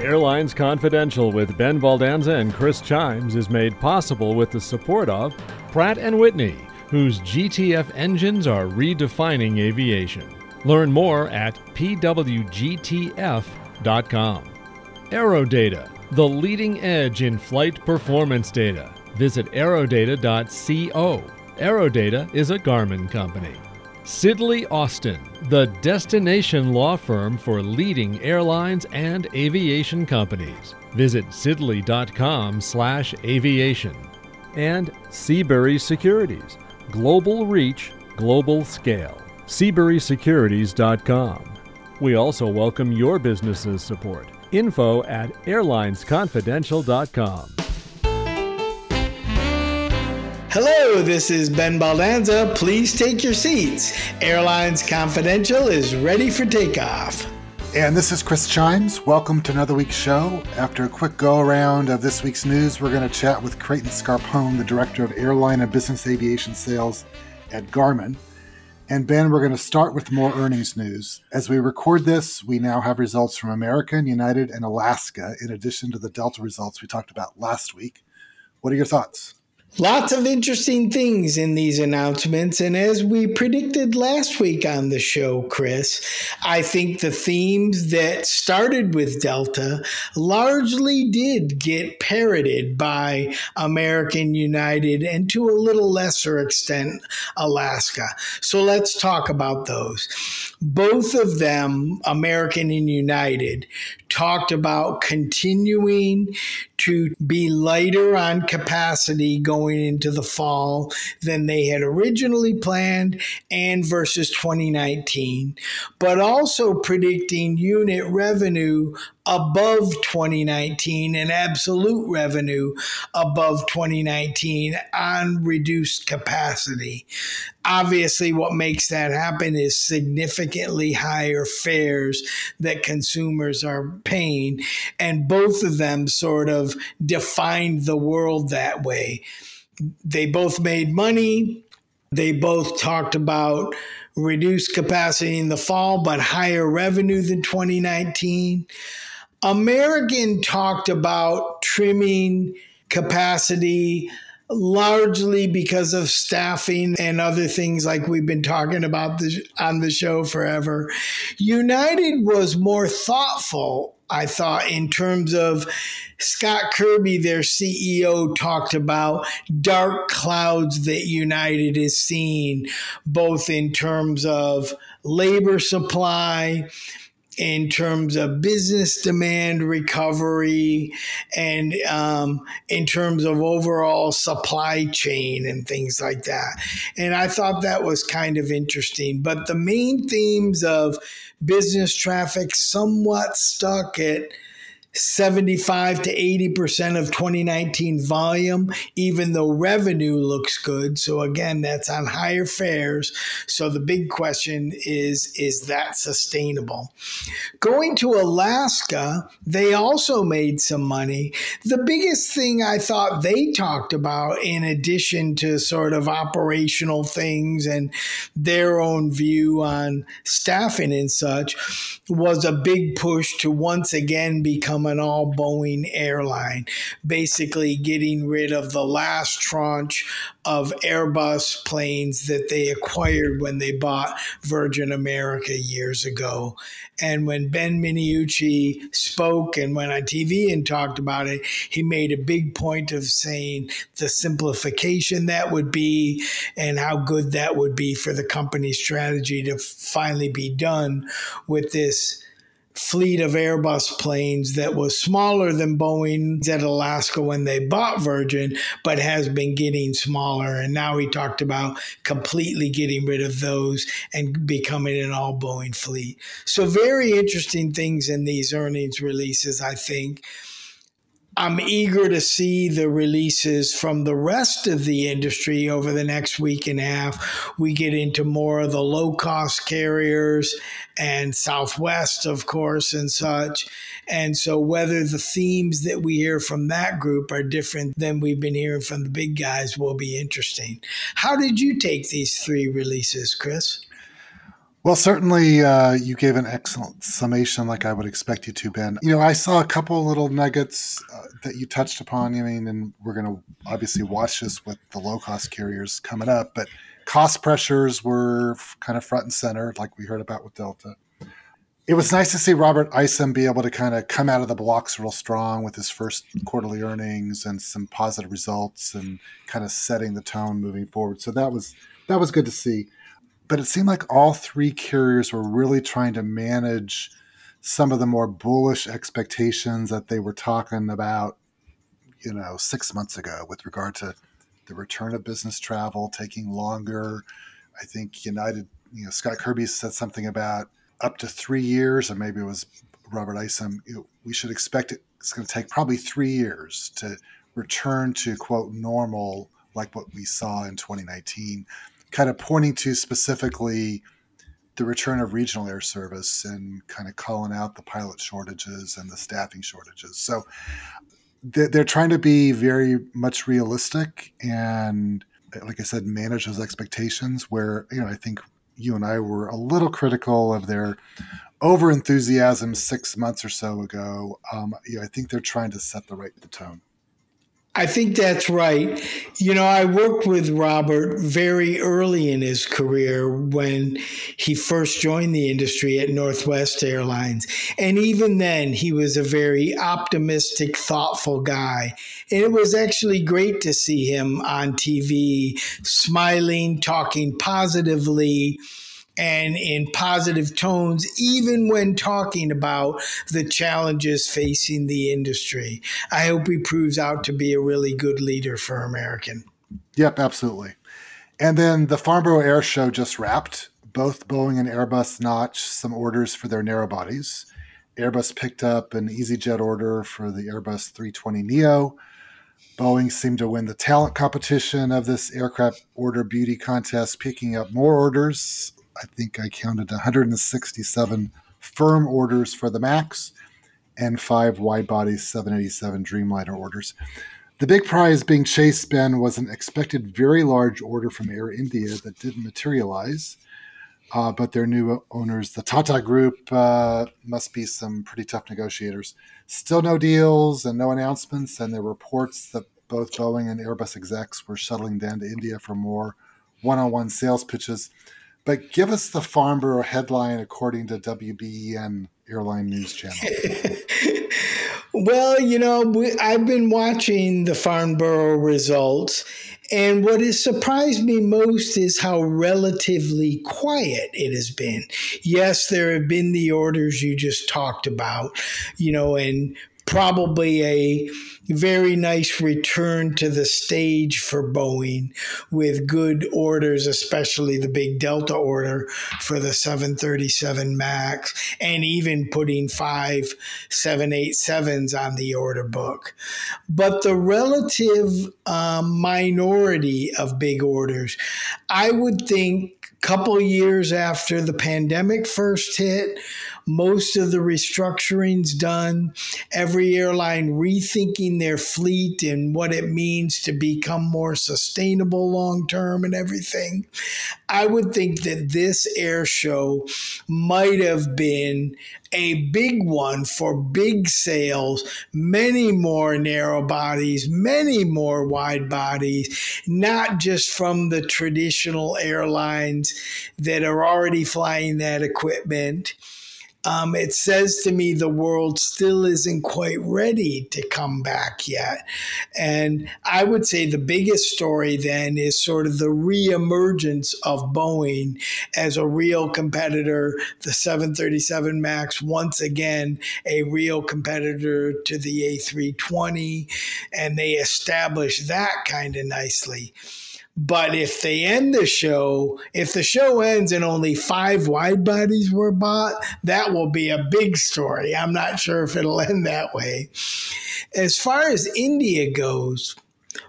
Airlines Confidential with Ben Baldanza and Chris Chimes is made possible with the support of Pratt & Whitney, whose GTF engines are redefining aviation. Learn more at pwgtf.com. Aerodata, the leading edge in flight performance data. Visit aerodata.co. Aerodata is a Garmin company. Sidley Austin, the destination law firm for leading airlines and aviation companies. Visit sidley.com/aviation. And Seabury Securities, global reach, global scale. SeaburySecurities.com. We also welcome your business's support. Info at airlinesconfidential.com. Hello, this is Ben Baldanza. Please take your seats. Airlines Confidential is ready for takeoff. And this is Chris Chimes. Welcome to another week's show. After a quick go around of this week's news, we're going to chat with Creighton Scarpone, the Director of Airline and Business Aviation Sales at Garmin. And Ben, we're going to start with more earnings news. As we record this, we now have results from American, United, and Alaska, in addition to the Delta results we talked about last week. What are your thoughts? Lots of interesting things in these announcements. And as we predicted last week on the show, Chris, I think the themes that started with Delta largely did get parroted by American United and to a little lesser extent, Alaska. So let's talk about those. Both of them, American and United, talked about continuing to be lighter on capacity going into the fall than they had originally planned and versus 2019, but also predicting unit revenue above 2019 and absolute revenue above 2019 on reduced capacity. Obviously, what makes that happen is significantly higher fares that consumers are paying. And both of them sort of defined the world that way. They both made money. They both talked about reduced capacity in the fall, but higher revenue than 2019. American talked about trimming capacity largely because of staffing and other things like we've been talking about this, on the show forever. United was more thoughtful, I thought, in terms of Scott Kirby, their CEO, talked about dark clouds that United is seeing, both in terms of labor supply in terms of business demand recovery and um, in terms of overall supply chain and things like that. And I thought that was kind of interesting. But the main themes of business traffic somewhat stuck at 75 to 80% of 2019 volume, even though revenue looks good. So again, that's on higher fares. So the big question is, is that sustainable? Going to Alaska, they also made some money. The biggest thing I thought they talked about, in addition to sort of operational things and their own view on staffing and such, was a big push to once again become become an all Boeing airline, basically getting rid of the last tranche of Airbus planes that they acquired when they bought Virgin America years ago. And when Ben Minicucci spoke and went on TV and talked about it, he made a big point of saying the simplification that would be and how good that would be for the company's strategy to finally be done with this fleet of Airbus planes that was smaller than Boeing's at Alaska when they bought Virgin, but has been getting smaller. And now he talked about completely getting rid of those and becoming an all Boeing fleet. So, very interesting things in these earnings releases, I think. I'm eager to see the releases from the rest of the industry over the next week and a half. We get into more of the low cost carriers and Southwest, of course, and such. And so, whether the themes that we hear from that group are different than we've been hearing from the big guys will be interesting. How did you take these three releases, Chris? Well, certainly uh, you gave an excellent summation, like I would expect you to, Ben. You know, I saw a couple little nuggets uh, that you touched upon. I mean, and we're going to obviously watch this with the low cost carriers coming up, but cost pressures were kind of front and center, like we heard about with Delta. It was nice to see Robert Isom be able to kind of come out of the blocks real strong with his first quarterly earnings and some positive results and kind of setting the tone moving forward. So that was that was good to see but it seemed like all three carriers were really trying to manage some of the more bullish expectations that they were talking about, you know, six months ago with regard to the return of business travel taking longer. I think United, you know, Scott Kirby said something about up to three years, or maybe it was Robert Isom. We should expect it, it's going to take probably three years to return to quote normal like what we saw in 2019 kind of pointing to specifically the return of regional air service and kind of calling out the pilot shortages and the staffing shortages. So they're trying to be very much realistic and, like I said, manage those expectations. Where you know, I think you and I were a little critical of their over enthusiasm six months or so ago. Um, you know, I think they're trying to set the right the tone. I think that's right. You know, I worked with Robert very early in his career when he first joined the industry at Northwest Airlines. And even then, he was a very optimistic, thoughtful guy. And it was actually great to see him on TV, smiling, talking positively and in positive tones, even when talking about the challenges facing the industry. I hope he proves out to be a really good leader for American. Yep, absolutely. And then the Farnborough Air Show just wrapped. Both Boeing and Airbus notched some orders for their narrow bodies. Airbus picked up an EasyJet order for the Airbus 320 Neo. Boeing seemed to win the talent competition of this aircraft order beauty contest, picking up more orders I think I counted 167 firm orders for the MAX and five wide body 787 Dreamliner orders. The big prize being chased, Ben, was an expected very large order from Air India that didn't materialize. Uh, but their new owners, the Tata Group, uh, must be some pretty tough negotiators. Still no deals and no announcements, and there were reports that both Boeing and Airbus execs were shuttling down to India for more one on one sales pitches. But give us the Farnborough headline according to WBEN Airline News Channel. well, you know, we, I've been watching the Farnborough results, and what has surprised me most is how relatively quiet it has been. Yes, there have been the orders you just talked about, you know, and probably a very nice return to the stage for Boeing with good orders, especially the big Delta order for the 737 MAX, and even putting five 787s on the order book. But the relative um, minority of big orders, I would think couple years after the pandemic first hit, most of the restructurings done, every airline rethinking their fleet and what it means to become more sustainable long term and everything. I would think that this air show might have been a big one for big sales, many more narrow bodies, many more wide bodies, not just from the traditional airlines that are already flying that equipment um, it says to me the world still isn't quite ready to come back yet. And I would say the biggest story then is sort of the reemergence of Boeing as a real competitor, the 737 MAX, once again, a real competitor to the A320. And they established that kind of nicely. But if they end the show, if the show ends and only five wide bodies were bought, that will be a big story. I'm not sure if it'll end that way. As far as India goes,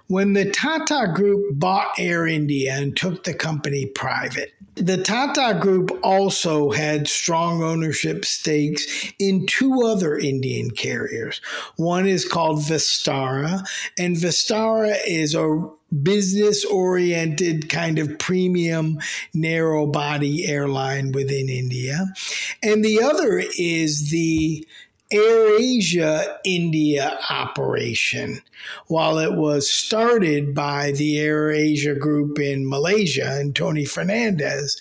when the Tata Group bought Air India and took the company private, the Tata Group also had strong ownership stakes in two other Indian carriers. One is called Vistara, and Vistara is a business oriented kind of premium narrow body airline within India. And the other is the AirAsia India operation. While it was started by the AirAsia group in Malaysia and Tony Fernandes,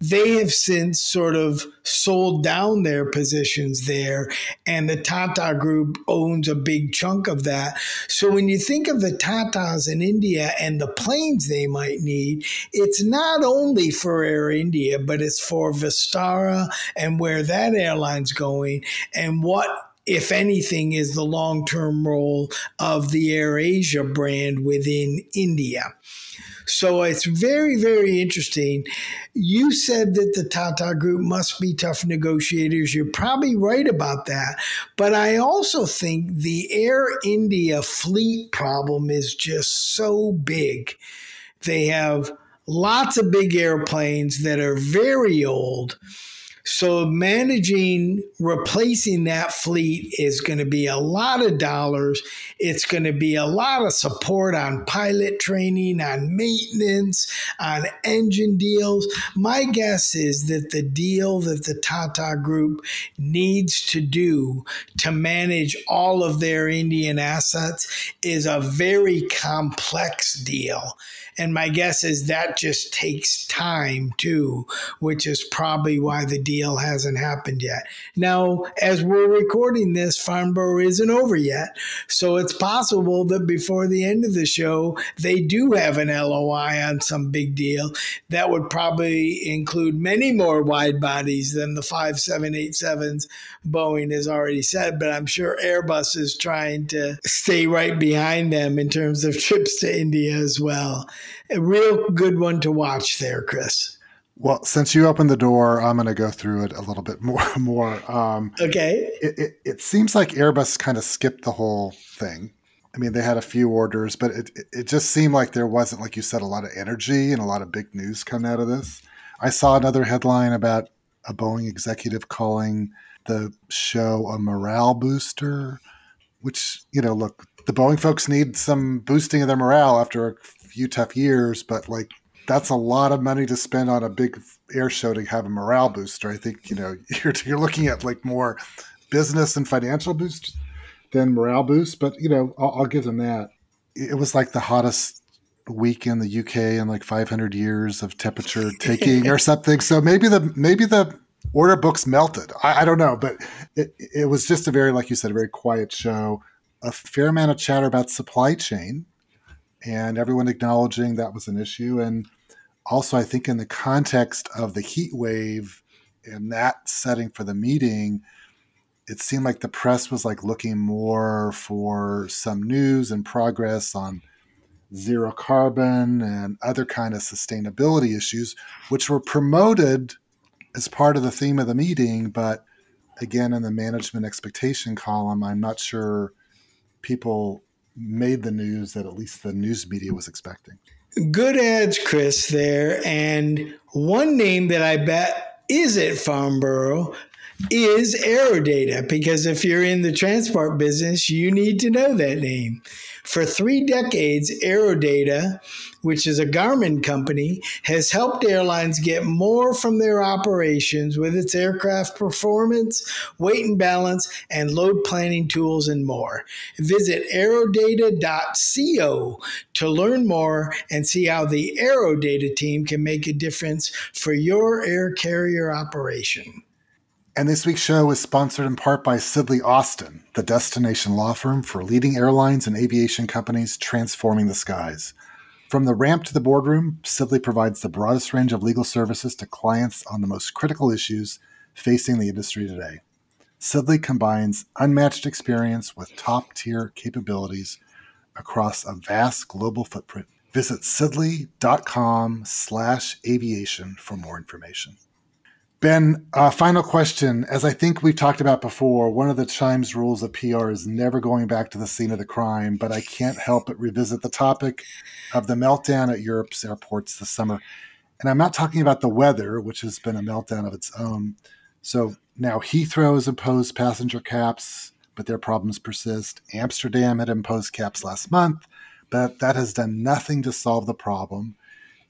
they have since sort of sold down their positions there, and the Tata Group owns a big chunk of that. So when you think of the Tatas in India and the planes they might need, it's not only for Air India, but it's for Vistara and where that airline's going and what if anything, is the long term role of the AirAsia brand within India. So it's very, very interesting. You said that the Tata Group must be tough negotiators. You're probably right about that. But I also think the Air India fleet problem is just so big. They have lots of big airplanes that are very old so managing replacing that fleet is going to be a lot of dollars. It's going to be a lot of support on pilot training, on maintenance, on engine deals. My guess is that the deal that the Tata Group needs to do to manage all of their Indian assets is a very complex deal. And my guess is that just takes time too, which is probably why the deal hasn't happened yet. Now, as we're recording this, Farnborough isn't over yet. So it's possible that before the end of the show, they do have an LOI on some big deal. That would probably include many more wide bodies than the 5787s Boeing has already said, but I'm sure Airbus is trying to stay right behind them in terms of trips to India as well a real good one to watch there, Chris. Well, since you opened the door, I'm going to go through it a little bit more. more. Um, okay. It, it, it, seems like Airbus kind of skipped the whole thing. I mean, they had a few orders, but it, it just seemed like there wasn't, like you said, a lot of energy and a lot of big news coming out of this. I saw another headline about a Boeing executive calling the show a morale booster, which, you know, look, the Boeing folks need some boosting of their morale after a few tough years, but like that's a lot of money to spend on a big air show to have a morale booster. I think you know you're you're looking at like more business and financial boost than morale boost. But you know, I'll, I'll give them that. It was like the hottest week in the UK in like 500 years of temperature taking or something. So maybe the maybe the order books melted. I, I don't know, but it, it was just a very, like you said, a very quiet show. A fair amount of chatter about supply chain and everyone acknowledging that was an issue. And also, I think in the context of the heat wave and that setting for the meeting, it seemed like the press was like looking more for some news and progress on zero carbon and other kind of sustainability issues, which were promoted as part of the theme of the meeting. But again, in the management expectation column, I'm not sure people made the news that at least the news media was expecting. Good ads, Chris, there. And one name that I bet is at Farnborough is Aerodata, because if you're in the transport business, you need to know that name. For three decades, Aerodata, which is a Garmin company, has helped airlines get more from their operations with its aircraft performance, weight and balance, and load planning tools and more. Visit aerodata.co to learn more and see how the Aerodata team can make a difference for your air carrier operation. And this week's show is sponsored in part by Sidley Austin, the destination law firm for leading airlines and aviation companies transforming the skies. From the ramp to the boardroom, Sidley provides the broadest range of legal services to clients on the most critical issues facing the industry today. Sidley combines unmatched experience with top tier capabilities across a vast global footprint. Visit sidley.com slash aviation for more information. Ben, uh, final question. As I think we've talked about before, one of the Chimes rules of PR is never going back to the scene of the crime, but I can't help but revisit the topic of the meltdown at Europe's airports this summer. And I'm not talking about the weather, which has been a meltdown of its own. So now Heathrow has imposed passenger caps, but their problems persist. Amsterdam had imposed caps last month, but that has done nothing to solve the problem.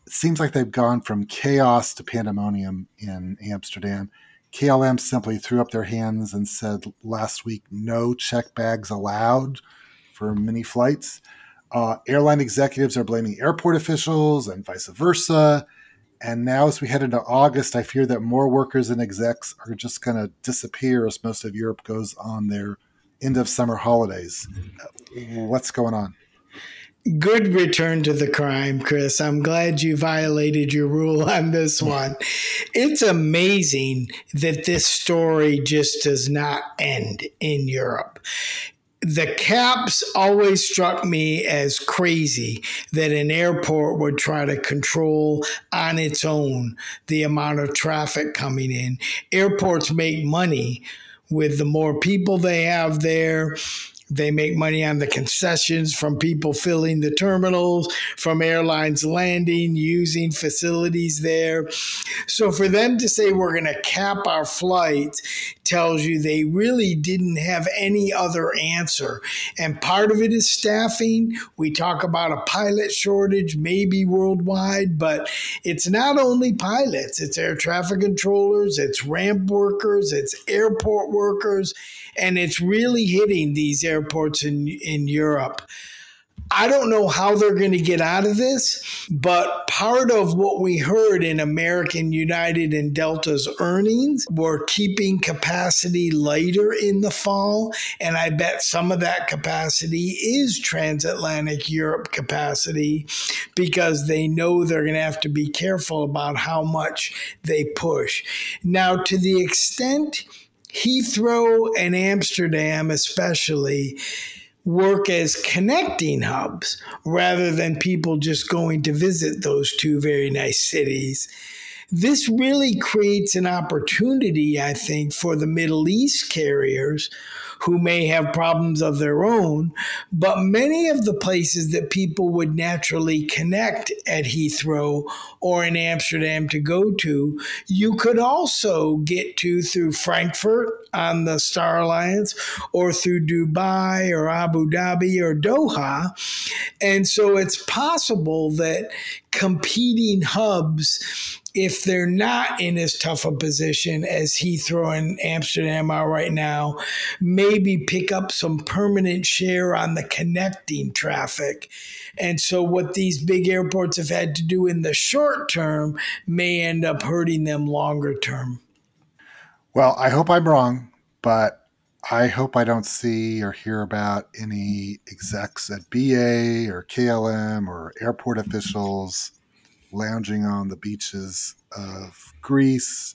It seems like they've gone from chaos to pandemonium in Amsterdam. KLM simply threw up their hands and said last week no check bags allowed for many flights. Uh, airline executives are blaming airport officials and vice versa. And now, as we head into August, I fear that more workers and execs are just going to disappear as most of Europe goes on their end of summer holidays. What's going on? Good return to the crime, Chris. I'm glad you violated your rule on this one. It's amazing that this story just does not end in Europe the caps always struck me as crazy that an airport would try to control on its own the amount of traffic coming in. Airports make money with the more people they have there they make money on the concessions from people filling the terminals, from airlines landing, using facilities there. So for them to say we're going to cap our flights tells you they really didn't have any other answer. And part of it is staffing. We talk about a pilot shortage, maybe worldwide, but it's not only pilots, it's air traffic controllers, it's ramp workers, it's airport workers and it's really hitting these airports in in Europe. I don't know how they're going to get out of this, but part of what we heard in American United and Delta's earnings were keeping capacity lighter in the fall. And I bet some of that capacity is transatlantic Europe capacity because they know they're going to have to be careful about how much they push. Now, to the extent Heathrow and Amsterdam, especially, work as connecting hubs rather than people just going to visit those two very nice cities. This really creates an opportunity, I think, for the Middle East carriers who may have problems of their own. But many of the places that people would naturally connect at Heathrow or in Amsterdam to go to, you could also get to through Frankfurt on the Star Alliance or through Dubai or Abu Dhabi or Doha. And so it's possible that competing hubs if they're not in as tough a position as Heathrow and Amsterdam are right now, maybe pick up some permanent share on the connecting traffic. And so, what these big airports have had to do in the short term may end up hurting them longer term. Well, I hope I'm wrong, but I hope I don't see or hear about any execs at BA or KLM or airport officials lounging on the beaches of Greece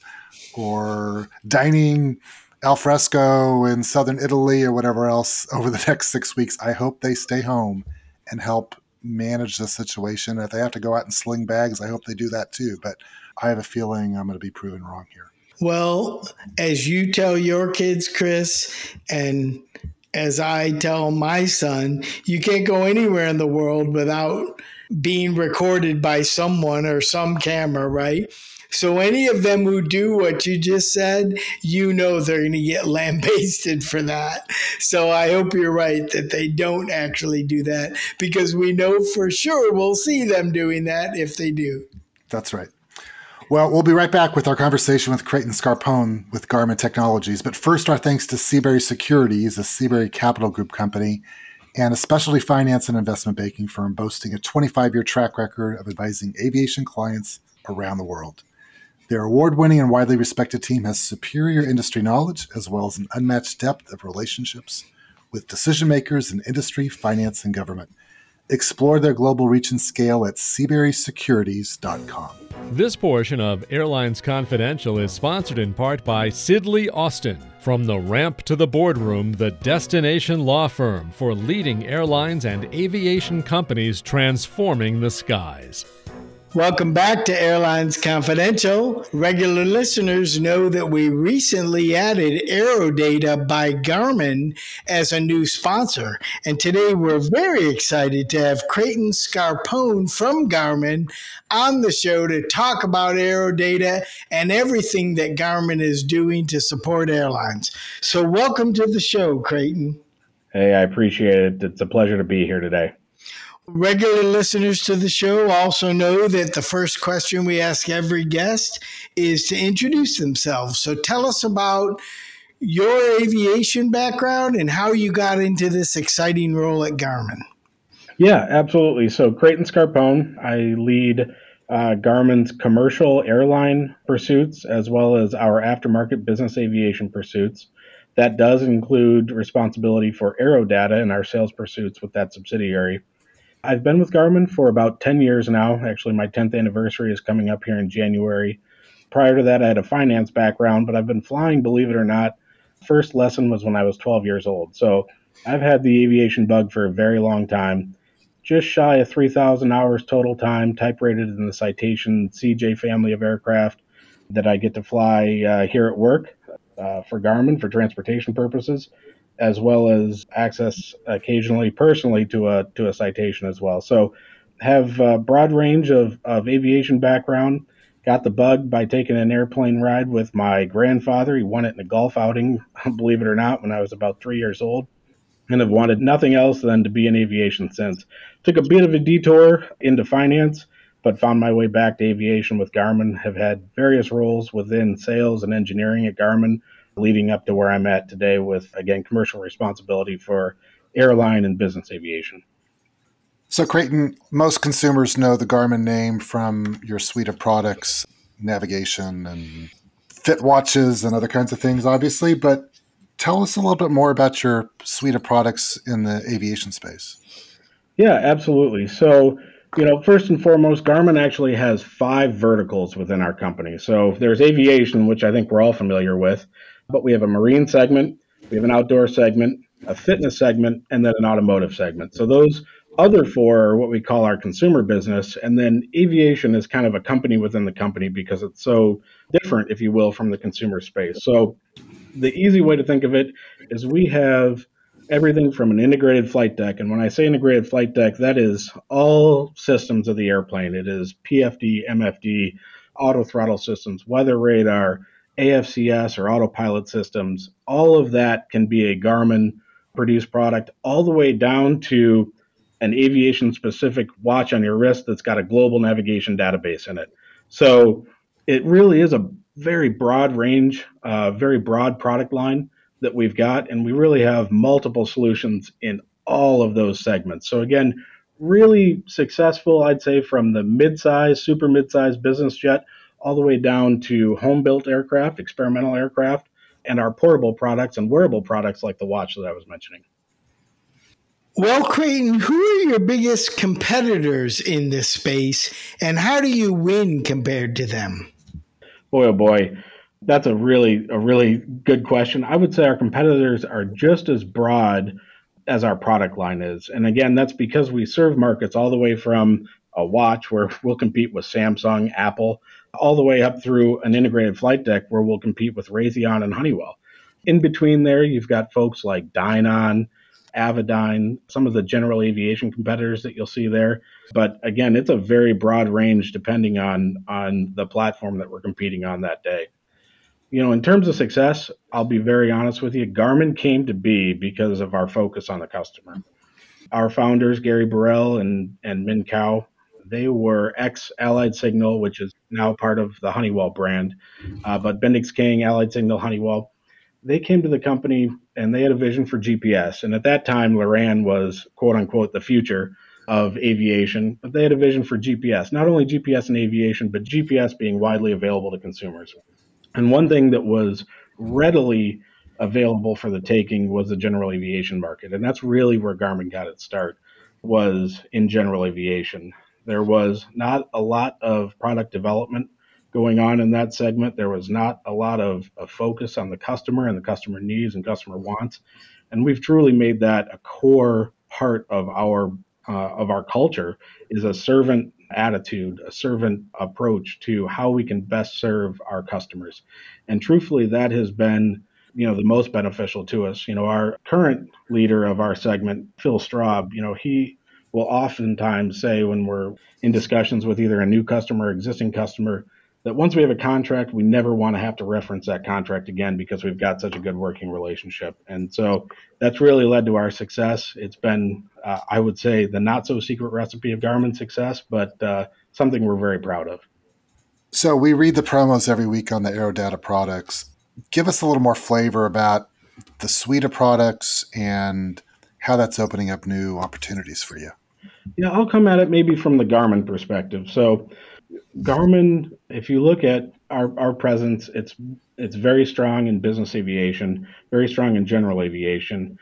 or dining al fresco in southern Italy or whatever else over the next six weeks. I hope they stay home and help manage the situation. If they have to go out and sling bags, I hope they do that too. But I have a feeling I'm going to be proven wrong here. Well, as you tell your kids, Chris, and as I tell my son, you can't go anywhere in the world without being recorded by someone or some camera, right? So any of them who do what you just said, you know they're going to get lambasted for that. So I hope you're right that they don't actually do that because we know for sure we'll see them doing that if they do. That's right. Well, we'll be right back with our conversation with Creighton Scarpone with Garmin Technologies. But first, our thanks to Seabury Securities, a Seabury Capital Group company and a specialty finance and investment banking firm boasting a 25 year track record of advising aviation clients around the world. Their award winning and widely respected team has superior industry knowledge as well as an unmatched depth of relationships with decision makers in industry, finance, and government. Explore their global reach and scale at seaburysecurities.com. This portion of Airlines Confidential is sponsored in part by Sidley Austin. From the ramp to the boardroom, the destination law firm for leading airlines and aviation companies transforming the skies. Welcome back to Airlines Confidential. Regular listeners know that we recently added AeroData by Garmin as a new sponsor. And today we're very excited to have Creighton Scarpone from Garmin on the show to talk about AeroData and everything that Garmin is doing to support airlines. So, welcome to the show, Creighton. Hey, I appreciate it. It's a pleasure to be here today. Regular listeners to the show also know that the first question we ask every guest is to introduce themselves. So tell us about your aviation background and how you got into this exciting role at Garmin. Yeah, absolutely. So, Creighton Scarpone, I lead uh, Garmin's commercial airline pursuits as well as our aftermarket business aviation pursuits. That does include responsibility for AeroData and our sales pursuits with that subsidiary. I've been with Garmin for about 10 years now. Actually, my 10th anniversary is coming up here in January. Prior to that, I had a finance background, but I've been flying, believe it or not. First lesson was when I was 12 years old. So I've had the aviation bug for a very long time. Just shy of 3,000 hours total time, type rated in the Citation CJ family of aircraft that I get to fly uh, here at work uh, for Garmin for transportation purposes as well as access occasionally personally to a to a citation as well. So have a broad range of, of aviation background. Got the bug by taking an airplane ride with my grandfather. He won it in a golf outing, believe it or not, when I was about three years old, and have wanted nothing else than to be in aviation since. Took a bit of a detour into finance, but found my way back to aviation with Garmin. Have had various roles within sales and engineering at Garmin leading up to where I'm at today with, again, commercial responsibility for airline and business aviation. So, Creighton, most consumers know the Garmin name from your suite of products, navigation and fit watches and other kinds of things, obviously. But tell us a little bit more about your suite of products in the aviation space. Yeah, absolutely. So, you know, first and foremost, Garmin actually has five verticals within our company. So there's aviation, which I think we're all familiar with but we have a marine segment, we have an outdoor segment, a fitness segment, and then an automotive segment. So those other four are what we call our consumer business. And then aviation is kind of a company within the company because it's so different, if you will, from the consumer space. So the easy way to think of it is we have everything from an integrated flight deck. And when I say integrated flight deck, that is all systems of the airplane. It is PFD, MFD, auto throttle systems, weather radar, AFCS or autopilot systems, all of that can be a Garmin produced product, all the way down to an aviation specific watch on your wrist that's got a global navigation database in it. So it really is a very broad range, uh, very broad product line that we've got, and we really have multiple solutions in all of those segments. So again, really successful, I'd say, from the mid-size, super mid-size business jet all the way down to home built aircraft, experimental aircraft, and our portable products and wearable products like the watch that I was mentioning. Well, Creighton, who are your biggest competitors in this space, and how do you win compared to them? Boy, oh boy, that's a really a really good question. I would say our competitors are just as broad as our product line is, and again, that's because we serve markets all the way from a watch where we'll compete with Samsung, Apple, all the way up through an integrated flight deck where we'll compete with Raytheon and Honeywell. In between there, you've got folks like Dynon, Avidyne, some of the general aviation competitors that you'll see there. But again, it's a very broad range depending on on the platform that we're competing on that day. You know, in terms of success, I'll be very honest with you. Garmin came to be because of our focus on the customer. Our founders, Gary Burrell and and Min Kao, they were ex Allied Signal, which is now part of the Honeywell brand, uh, but Bendix King, Allied Signal, Honeywell. They came to the company and they had a vision for GPS. And at that time, Loran was quote unquote the future of aviation, but they had a vision for GPS, not only GPS in aviation, but GPS being widely available to consumers. And one thing that was readily available for the taking was the general aviation market. And that's really where Garmin got its start was in general aviation. There was not a lot of product development going on in that segment. There was not a lot of, of, focus on the customer and the customer needs and customer wants, and we've truly made that a core part of our uh, of our culture is a servant attitude, a servant approach to how we can best serve our customers. And truthfully, that has been you know the most beneficial to us. You know, our current leader of our segment, Phil Straub, you know, he will oftentimes say when we're in discussions with either a new customer or existing customer, that once we have a contract, we never want to have to reference that contract again because we've got such a good working relationship. And so that's really led to our success. It's been, uh, I would say, the not so secret recipe of Garmin success, but uh, something we're very proud of. So we read the promos every week on the AeroData products. Give us a little more flavor about the suite of products and how that's opening up new opportunities for you. Yeah, I'll come at it maybe from the Garmin perspective. So Garmin, if you look at our, our presence, it's it's very strong in business aviation, very strong in general aviation.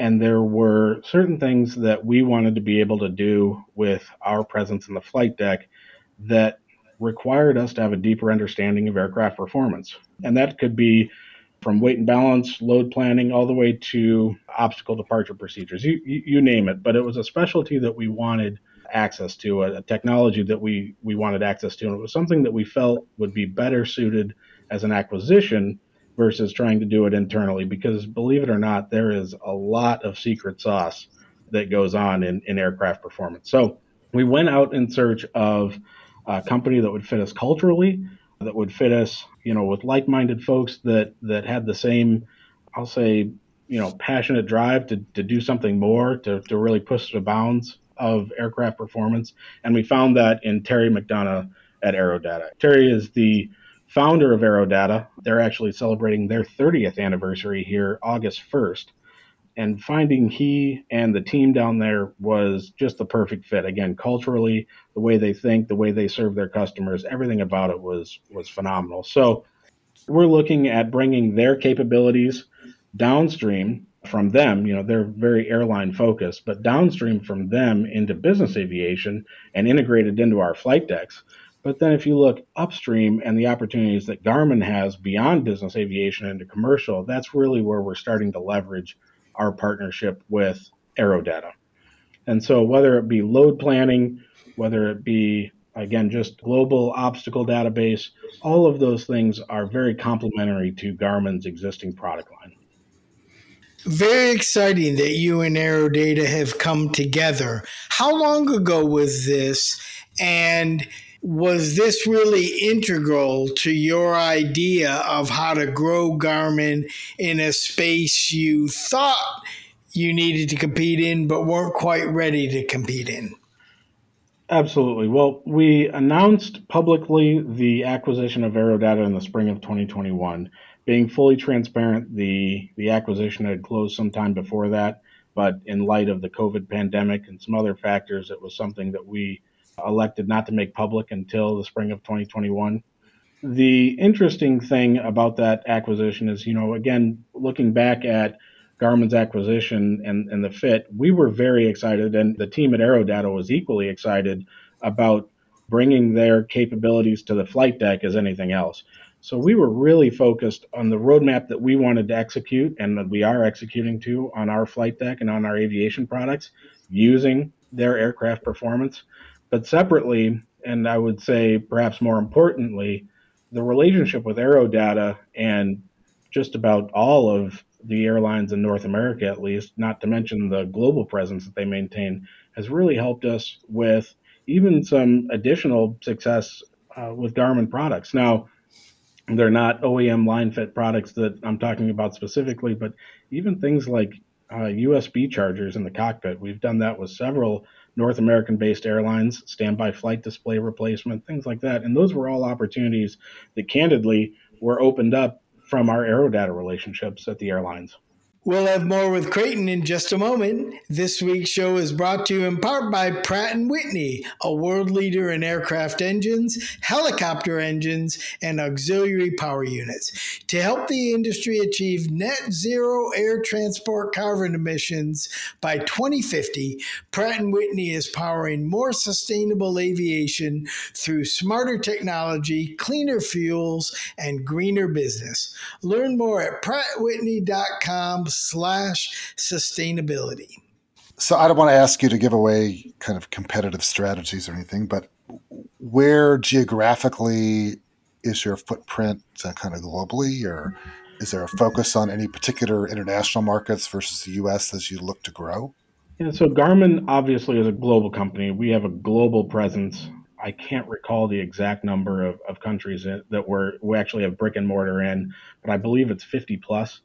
And there were certain things that we wanted to be able to do with our presence in the flight deck that required us to have a deeper understanding of aircraft performance. And that could be from weight and balance, load planning, all the way to obstacle departure procedures. You, you, you name it. But it was a specialty that we wanted access to, a, a, technology that we, we wanted access to. And it was something that we felt would be better suited as an acquisition versus trying to do it internally. Because believe it or not, there is a lot of secret sauce that goes on in, in aircraft performance. So we went out in search of a company that would fit us culturally, that would fit us, you know, with like-minded folks that that had the same, I'll say, you know, passionate drive to, to do something more, to, to really push the bounds of aircraft performance. And we found that in Terry McDonough at AeroData. Terry is the founder of AeroData. They're actually celebrating their 30th anniversary here August 1st. And finding he and the team down there was just the perfect fit. Again, culturally, the way they think, the way they serve their customers, everything about it was was phenomenal. So we're looking at bringing their capabilities downstream from them, you know, they're very airline focused, but downstream from them into business aviation and integrated into our flight decks. But then if you look upstream and the opportunities that Garmin has beyond business aviation into commercial, that's really where we're starting to leverage our partnership with AeroData. And so whether it be load planning, whether it be again just global obstacle database, all of those things are very complementary to Garmin's existing product line very exciting that you and AeroData have come together. How long ago was this? And was this really integral to your idea of how to grow Garmin in a space you thought you needed to compete in, but weren't quite ready to compete in? Absolutely. Well, we announced publicly the acquisition of AeroData in the spring of 2021 being fully transparent, the the acquisition had closed sometime before that, but in light of the COVID pandemic and some other factors, it was something that we elected not to make public until the spring of 2021. The interesting thing about that acquisition is, you know, again, looking back at Garmin's acquisition and, and the fit, we were very excited, and the team at AeroData was equally excited about bringing their capabilities to the flight deck as anything else. So we were really focused on the roadmap that we wanted to execute and that we are executing to on our flight deck and on our aviation products using their aircraft performance. But separately, and I would say perhaps more importantly, the relationship with AeroData and just about all of the airlines in North America, at least, not to mention the global presence that they maintain, has really helped us with even some additional success uh, with Garmin products. Now, they're not OEM line fit products that I'm talking about specifically, but even things like uh, USB chargers in the cockpit. We've done that with several North American based airlines, standby flight display replacement, things like that. And those were all opportunities that candidly were opened up from our AeroData relationships at the airlines. We'll have more with Creighton in just a moment. This week's show is brought to you in part by Pratt & Whitney, a world leader in aircraft engines, helicopter engines, and auxiliary power units. To help the industry achieve net zero air transport carbon emissions by 2050, Pratt & Whitney is powering more sustainable aviation through smarter technology, cleaner fuels, and greener business. Learn more at prattwhitney.com slash sustainability. So I don't want to ask you to give away kind of competitive strategies or anything, but where geographically is your footprint kind of globally, or is there a focus on any particular international markets versus the U.S. as you look to grow? Yeah, so Garmin obviously is a global company. We have a global presence I can't recall the exact number of, of countries that we're, we actually have brick and mortar in, but I believe it's 50 plus.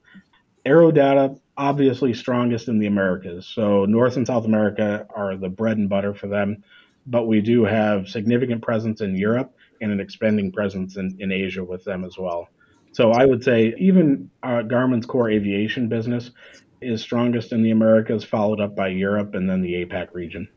AeroData, obviously strongest in the Americas. So North and South America are the bread and butter for them, but we do have significant presence in Europe and an expanding presence in, in Asia with them as well. So I would say even uh, Garmin's core aviation business is strongest in the Americas, followed up by Europe and then the APAC region.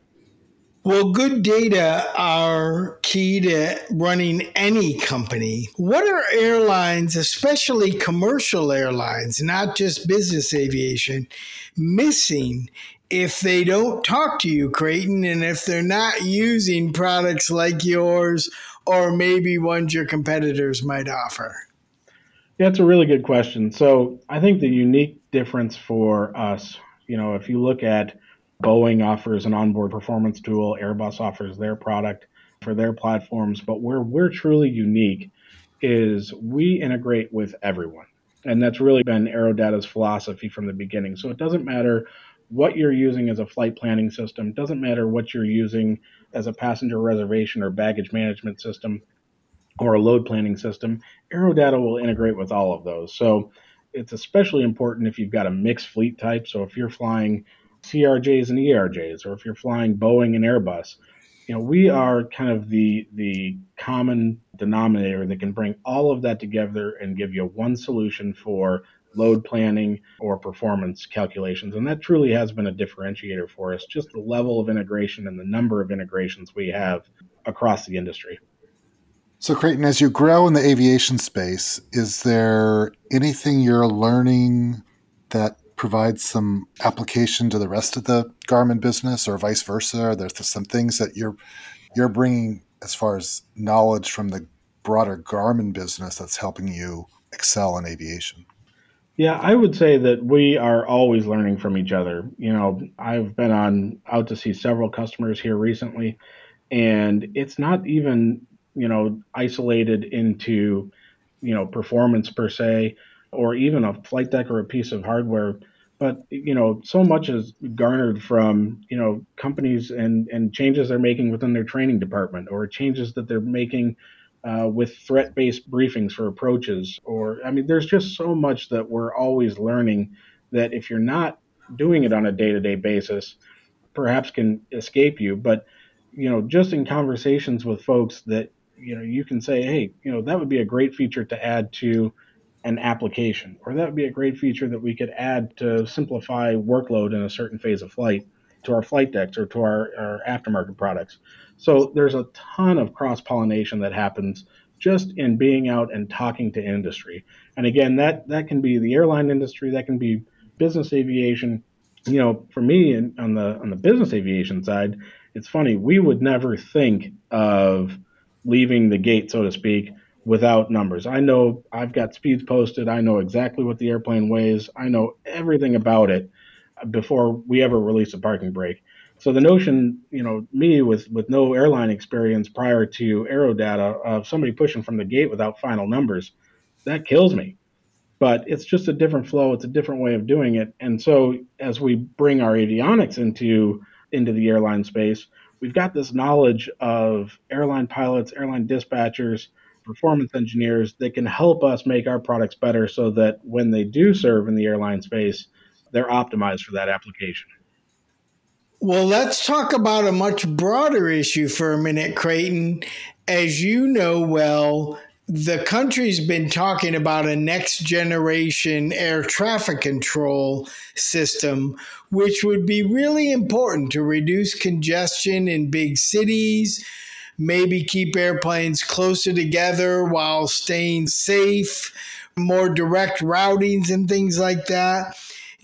Well, good data are key to running any company. What are airlines, especially commercial airlines, not just business aviation, missing if they don't talk to you, Creighton, and if they're not using products like yours or maybe ones your competitors might offer? Yeah, it's a really good question. So I think the unique difference for us, you know, if you look at Boeing offers an onboard performance tool, Airbus offers their product for their platforms, but where we're truly unique is we integrate with everyone. And that's really been AeroData's philosophy from the beginning. So it doesn't matter what you're using as a flight planning system, doesn't matter what you're using as a passenger reservation or baggage management system or a load planning system, AeroData will integrate with all of those. So it's especially important if you've got a mixed fleet type. So if you're flying CRJs and ERJs, or if you're flying Boeing and Airbus, you know, we are kind of the the common denominator that can bring all of that together and give you one solution for load planning or performance calculations. And that truly has been a differentiator for us, just the level of integration and the number of integrations we have across the industry. So, Creighton, as you grow in the aviation space, is there anything you're learning that provides some application to the rest of the Garmin business, or vice versa? Are there some things that you're you're bringing as far as knowledge from the broader Garmin business that's helping you excel in aviation? Yeah, I would say that we are always learning from each other. You know, I've been on out to see several customers here recently, and it's not even you know isolated into you know performance per se or even a flight deck or a piece of hardware. But you know so much is garnered from you know companies and and changes they're making within their training department or changes that they're making uh, with threat-based briefings for approaches or i mean there's just so much that we're always learning that if you're not doing it on a day-to-day basis perhaps can escape you. But you know just in conversations with folks that you know you can say hey you know that would be a great feature to add to an application or that would be a great feature that we could add to simplify workload in a certain phase of flight to our flight decks or to our, our aftermarket products. So there's a ton of cross pollination that happens just in being out and talking to industry. And again that that can be the airline industry that can be business aviation. You know for me on the on the business aviation side it's funny we would never think of leaving the gate, so to speak, without numbers. I know I've got speeds posted. I know exactly what the airplane weighs. I know everything about it before we ever release a parking brake. So the notion, you know, me with with no airline experience prior to AeroData of somebody pushing from the gate without final numbers, that kills me. But it's just a different flow. It's a different way of doing it. And so as we bring our avionics into into the airline space, we've got this knowledge of airline pilots, airline dispatchers, performance engineers that can help us make our products better so that when they do serve in the airline space, they're optimized for that application. Well, let's talk about a much broader issue for a minute, Creighton. As you know well, the country's been talking about a next generation air traffic control system, which would be really important to reduce congestion in big cities, maybe keep airplanes closer together while staying safe, more direct routings and things like that.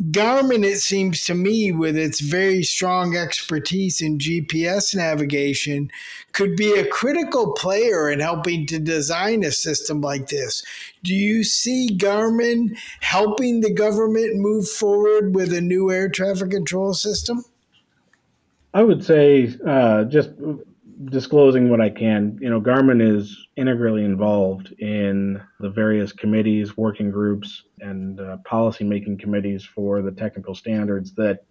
Garmin, it seems to me, with its very strong expertise in GPS navigation, could be a critical player in helping to design a system like this. Do you see Garmin helping the government move forward with a new air traffic control system? I would say uh, just disclosing what I can, you know, Garmin is integrally involved in the various committees, working groups, and uh, policy making committees for the technical standards that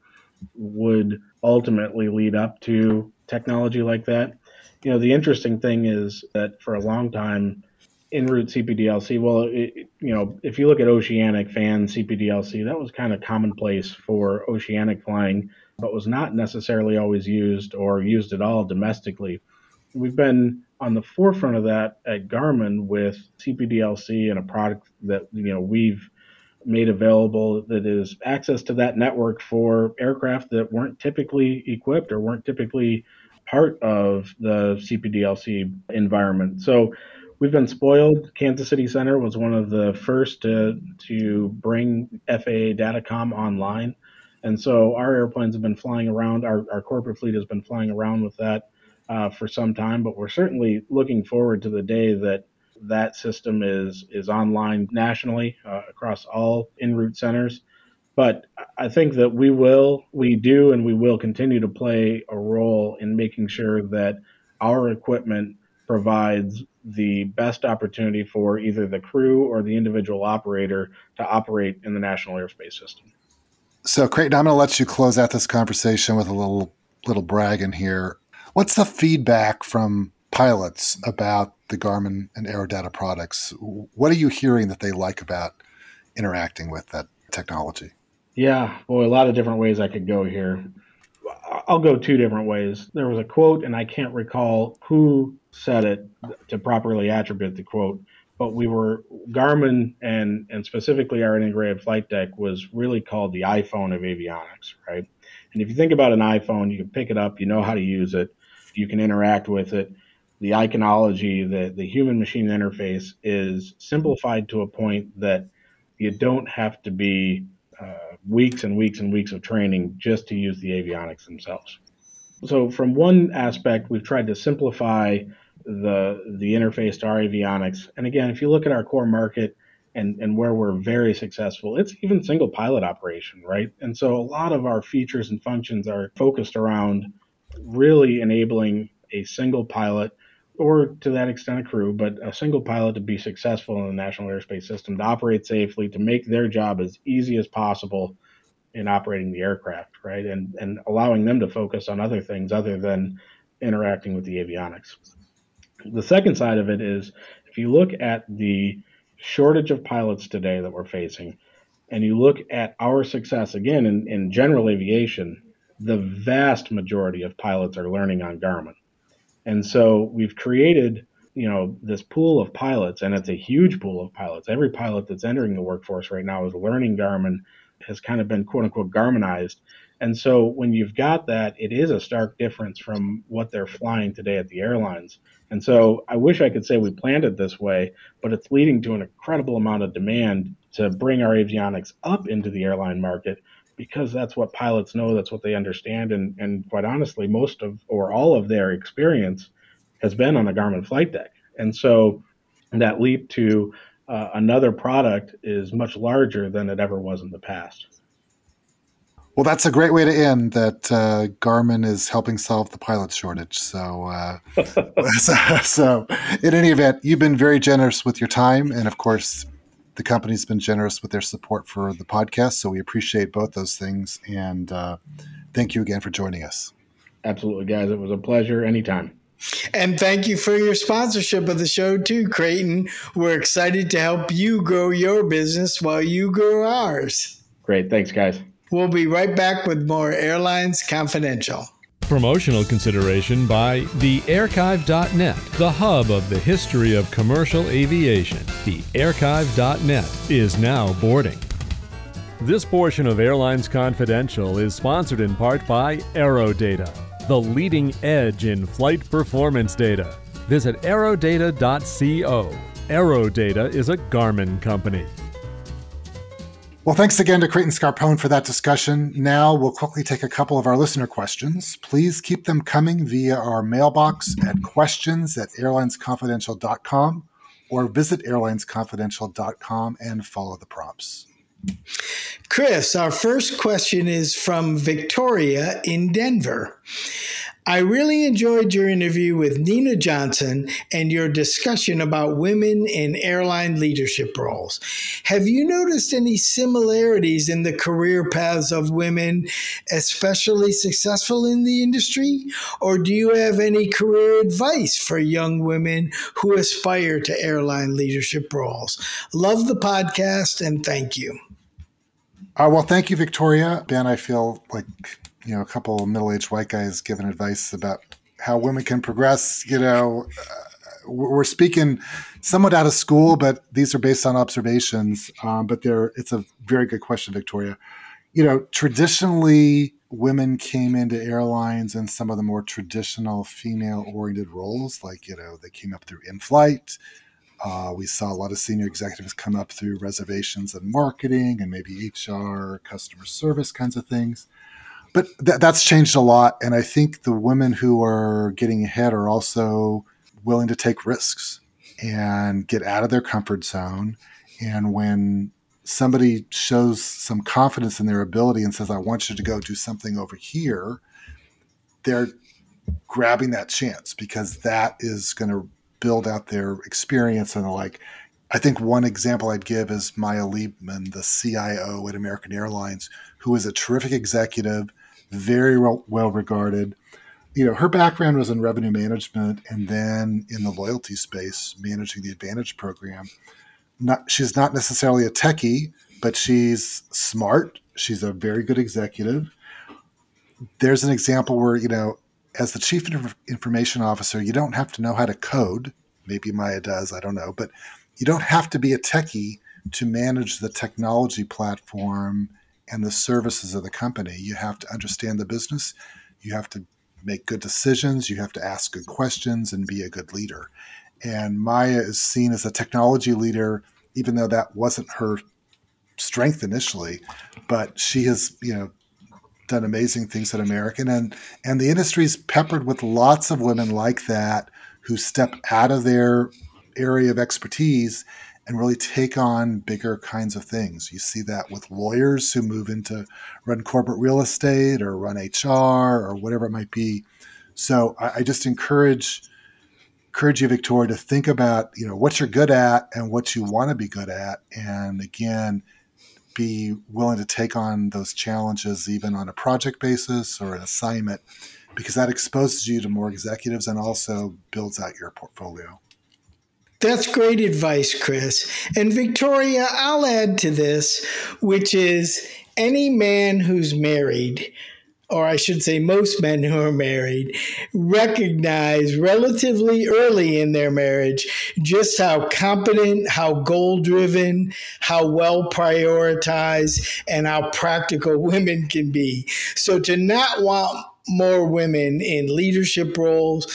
would ultimately lead up to technology like that. you know, the interesting thing is that for a long time, en route CPDLC, well, it, you know, if you look at oceanic FANS CPDLC, that was kind of commonplace for oceanic flying, but was not necessarily always used or used at all domestically. We've been on the forefront of that at Garmin with CPDLC and a product that you know we've made available that is access to that network for aircraft that weren't typically equipped or weren't typically part of the CPDLC environment. So we've been spoiled. Kansas City Center was one of the first to to bring FAA Datacom online, and so our airplanes have been flying around. Our, our corporate fleet has been flying around with that uh, for some time, but we're certainly looking forward to the day that that system is is online nationally uh, across all en route centers. But I think that we will, we do, and we will continue to play a role in making sure that our equipment provides the best opportunity for either the crew or the individual operator to operate in the national airspace system. So, Creighton, I'm going to let you close out this conversation with a little little brag in here. What's the feedback from pilots about the Garmin and AeroData products? What are you hearing that they like about interacting with that technology? Yeah, boy, a lot of different ways I could go here. I'll go two different ways. There was a quote, and I can't recall who said it to properly attribute the quote, but we were Garmin and and specifically our integrated flight deck was really called the iPhone of avionics, right? And if you think about an iPhone, you can pick it up, you know how to use it, you can interact with it. The iconology, the the human machine interface is simplified to a point that you don't have to be uh, weeks and weeks and weeks of training just to use the avionics themselves. So, from one aspect, we've tried to simplify the the interface to our avionics. And again, if you look at our core market and and where we're very successful, it's even single pilot operation, right? And so, a lot of our features and functions are focused around really enabling a single pilot or to that extent a crew, but a single pilot to be successful in the national airspace system, to operate safely, to make their job as easy as possible in operating the aircraft, right? And and allowing them to focus on other things other than interacting with the avionics. The second side of it is if you look at the shortage of pilots today that we're facing, and you look at our success again in, in general aviation, the vast majority of pilots are learning on Garmin. And so we've created, you know, this pool of pilots, and it's a huge pool of pilots. Every pilot that's entering the workforce right now is learning Garmin, has kind of been quote unquote Garminized. And so when you've got that, it is a stark difference from what they're flying today at the airlines. And so I wish I could say we planned it this way, but it's leading to an incredible amount of demand to bring our avionics up into the airline market because that's what pilots know, that's what they understand, and and quite honestly, most of or all of their experience has been on a Garmin flight deck, and so that leap to uh, another product is much larger than it ever was in the past. Well, that's a great way to end. That uh, Garmin is helping solve the pilot shortage. So, uh, so, so, in any event, you've been very generous with your time, and of course, the company's been generous with their support for the podcast. So we appreciate both those things. And uh, thank you again for joining us. Absolutely, guys. It was a pleasure anytime. And thank you for your sponsorship of the show, too, Creighton. We're excited to help you grow your business while you grow ours. Great. Thanks, guys. We'll be right back with more Airlines Confidential. Promotional consideration by thearchive.net, the hub of the history of commercial aviation. Thearchive.net is now boarding. This portion of Airlines Confidential is sponsored in part by AeroData, the leading edge in flight performance data. Visit aerodata.co. AeroData is a Garmin company. Well, thanks again to Creighton Scarpone for that discussion. Now we'll quickly take a couple of our listener questions. Please keep them coming via our mailbox at questions at airlinesconfidential.com or visit airlinesconfidential.com and follow the prompts. Chris, our first question is from Victoria in Denver. I really enjoyed your interview with Nina Johnson and your discussion about women in airline leadership roles. Have you noticed any similarities in the career paths of women, especially successful in the industry? Or do you have any career advice for young women who aspire to airline leadership roles? Love the podcast and thank you. Uh, well, thank you, Victoria. Ben, I feel like you know a couple middle-aged white guys giving advice about how women can progress. You know, uh, we're speaking somewhat out of school, but these are based on observations. Um, but they're it's a very good question, Victoria. You know, traditionally, women came into airlines in some of the more traditional female-oriented roles, like you know they came up through in-flight uh, we saw a lot of senior executives come up through reservations and marketing and maybe HR, customer service kinds of things. But th- that's changed a lot. And I think the women who are getting ahead are also willing to take risks and get out of their comfort zone. And when somebody shows some confidence in their ability and says, I want you to go do something over here, they're grabbing that chance because that is going to build out their experience and like. I think one example I'd give is Maya Leibman, the CIO at American Airlines, who is a terrific executive, very well, well regarded. You know, her background was in revenue management and then in the loyalty space, managing the Advantage program. Not, she's not necessarily a techie, but she's smart. She's a very good executive. There's an example where, you know, as the chief information officer, you don't have to know how to code. Maybe Maya does, I don't know, but you don't have to be a techie to manage the technology platform and the services of the company. You have to understand the business. You have to make good decisions. You have to ask good questions and be a good leader. And Maya is seen as a technology leader, even though that wasn't her strength initially. But she has, you know, done amazing things at American, and and the industry's peppered with lots of women like that who step out of their area of expertise and really take on bigger kinds of things. You see that with lawyers who move into run corporate real estate or run HR or whatever it might be. So I, I just encourage encourage you, Victoria, to think about you know what you're good at and what you want to be good at, and again be willing to take on those challenges even on a project basis or an assignment because that exposes you to more executives and also builds out your portfolio. That's great advice, Chris. And Victoria, I'll add to this, which is any man who's married or I should say, most men who are married, recognize relatively early in their marriage just how competent, how goal driven, how well prioritized, and how practical women can be. So to not want more women in leadership roles,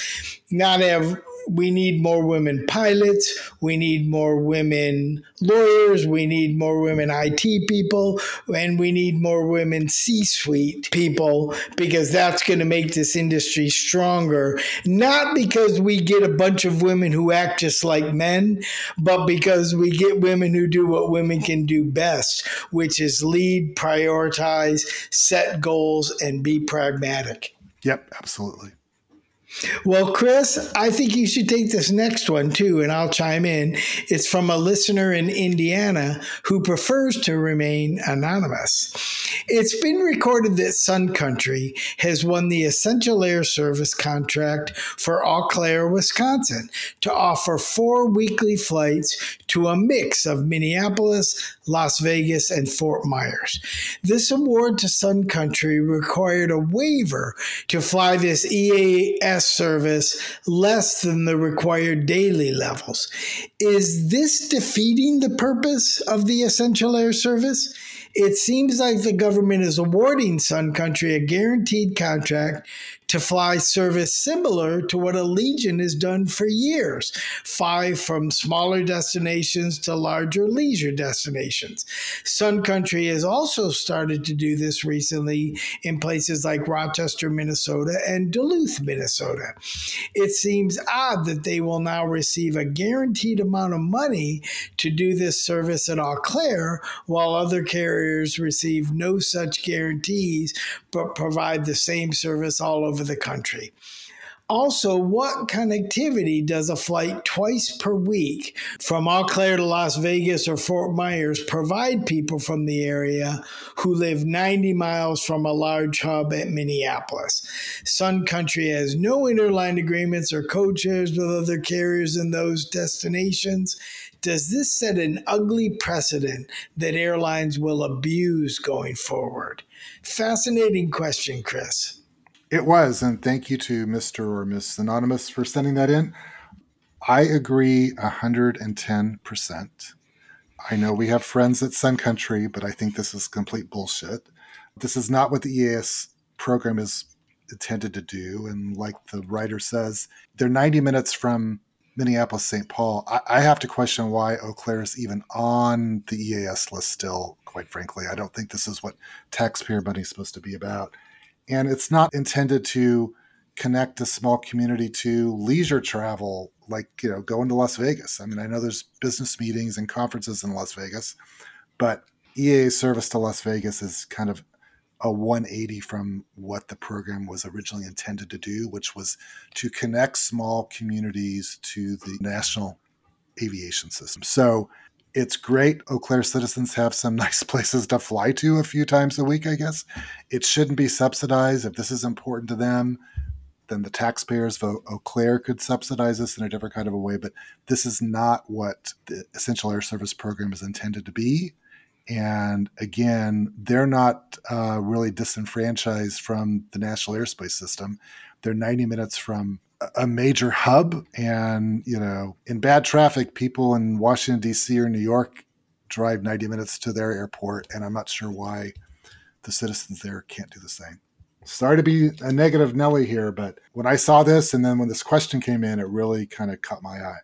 not have we need more women pilots. We need more women lawyers. We need more women IT people. And we need more women C suite people because that's going to make this industry stronger. Not because we get a bunch of women who act just like men, but because we get women who do what women can do best, which is lead, prioritize, set goals, and be pragmatic. Yep, absolutely. Well, Chris, I think you should take this next one too, and I'll chime in. It's from a listener in Indiana who prefers to remain anonymous. It's been recorded that Sun Country has won the Essential Air Service contract for Eau Claire, Wisconsin, to offer four weekly flights to a mix of Minneapolis, Las Vegas, and Fort Myers. This award to Sun Country required a waiver to fly this EAS service less than the required daily levels. Is this defeating the purpose of the Essential Air Service? It seems like the government is awarding Sun Country a guaranteed contract to fly service similar to what Allegiant has done for years fly from smaller destinations to larger leisure destinations. Sun Country has also started to do this recently in places like Rochester, Minnesota, and Duluth, Minnesota. It seems odd that they will now receive a guaranteed amount of money to do this service at Eau Claire, while other carriers receive no such guarantees but provide the same service all over over the country. Also, what connectivity does a flight twice per week from Eau to Las Vegas or Fort Myers provide people from the area who live 90 miles from a large hub at Minneapolis? Sun Country has no interline agreements or code shares with other carriers in those destinations. Does this set an ugly precedent that airlines will abuse going forward? Fascinating question, Chris. It was, and thank you to Mr. or Miss Anonymous for sending that in. I agree 110%. I know we have friends at Sun Country, but I think this is complete bullshit. This is not what the EAS program is intended to do. And like the writer says, they're 90 minutes from Minneapolis, St. Paul. I, I have to question why Eau Claire is even on the EAS list still, quite frankly. I don't think this is what taxpayer money is supposed to be about and it's not intended to connect a small community to leisure travel like you know going to las vegas. I mean i know there's business meetings and conferences in las vegas but ea service to las vegas is kind of a 180 from what the program was originally intended to do which was to connect small communities to the national aviation system. So it's great. Eau Claire citizens have some nice places to fly to a few times a week, I guess. It shouldn't be subsidized. If this is important to them, then the taxpayers of Eau Claire could subsidize this in a different kind of a way. But this is not what the Essential Air Service program is intended to be. And again, they're not uh, really disenfranchised from the national airspace system. They're 90 minutes from a major hub. And you know in bad traffic people in washington d.c or new york drive 90 minutes to their airport and i'm not sure why the citizens there can't do the same. Sorry to be a negative nelly here but when i saw this and then when this question came in it really kind of caught my eye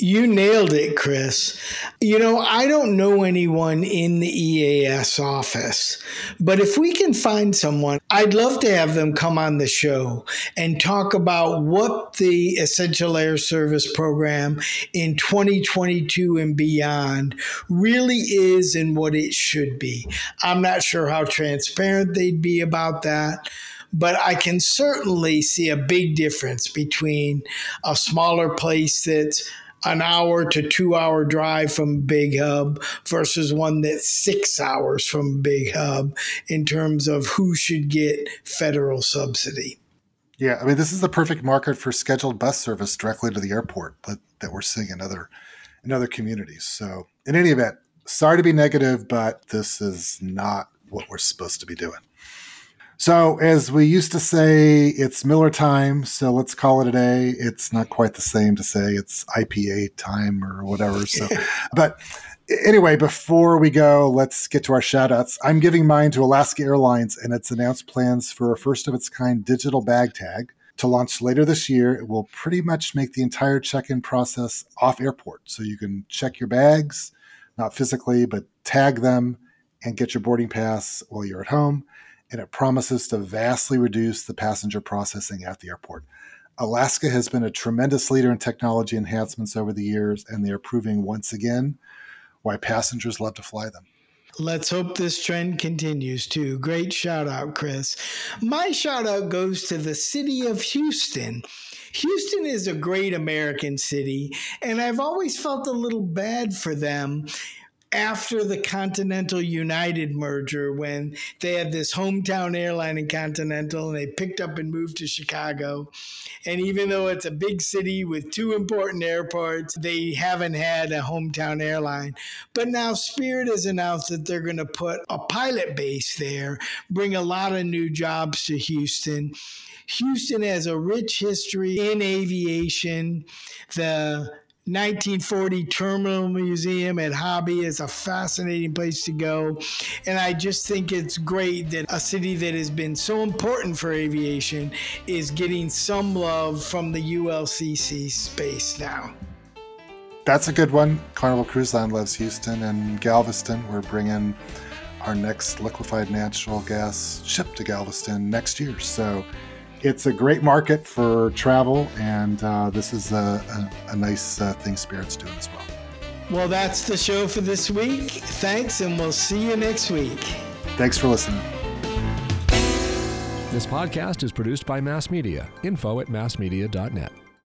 you nailed it, Chris. You know, I don't know anyone in the EAS office, but if we can find someone, I'd love to have them come on the show and talk about what the Essential Air Service program in 2022 and beyond really is and what it should be. I'm not sure how transparent they'd be about that but I can certainly see a big difference between a smaller place that's an hour to two hour drive from Big Hub versus one that's six hours from Big Hub in terms of who should get federal subsidy. Yeah, I mean, this is the perfect market for scheduled bus service directly to the airport that, that we're seeing in other in other communities. So, in any event, sorry to be negative, but this is not what we're supposed to be doing. So, as we used to say, it's Miller time, so let's call it a day. It's not quite the same to say it's IPA time or whatever. So, but anyway, before we go, let's get to our shout outs. I'm giving mine to Alaska Airlines and its announced plans for a first of its kind digital bag tag to launch later this year. It will pretty much make the entire check in process off airport. So you can check your bags, not physically, but tag them and get your boarding pass while you're at home and it promises to vastly reduce the passenger processing at the airport. Alaska has been a tremendous leader in technology enhancements over the years, and they are proving once again why passengers love to fly them. Let's hope this trend continues too. Great shout out, Chris. My shout out goes to the city of Houston. Houston is a great American city, and I've always felt a little bad for them after the Continental United merger when they had this hometown airline in Continental and they picked up and moved to Chicago. And even though it's a big city with two important airports, they haven't had a hometown airline. But now Spirit has announced that they're going to put a pilot base there, bring a lot of new jobs to Houston. Houston has a rich history in aviation. The 1940 Terminal Museum at Hobby is a fascinating place to go. And I just think it's great that a city that has been so important for aviation is getting some love from the ULCC space now. That's a good one. Carnival Cruise Line loves Houston and Galveston. We're bringing our next liquefied natural gas ship to Galveston next year. So it's a great market for travel, and uh, this is a, a, a nice uh, thing Spirit's doing as well. Well, that's the show for this week. Thanks, and we'll see you next week. Thanks for listening. This podcast is produced by Mass Media. Info at massmedia.net.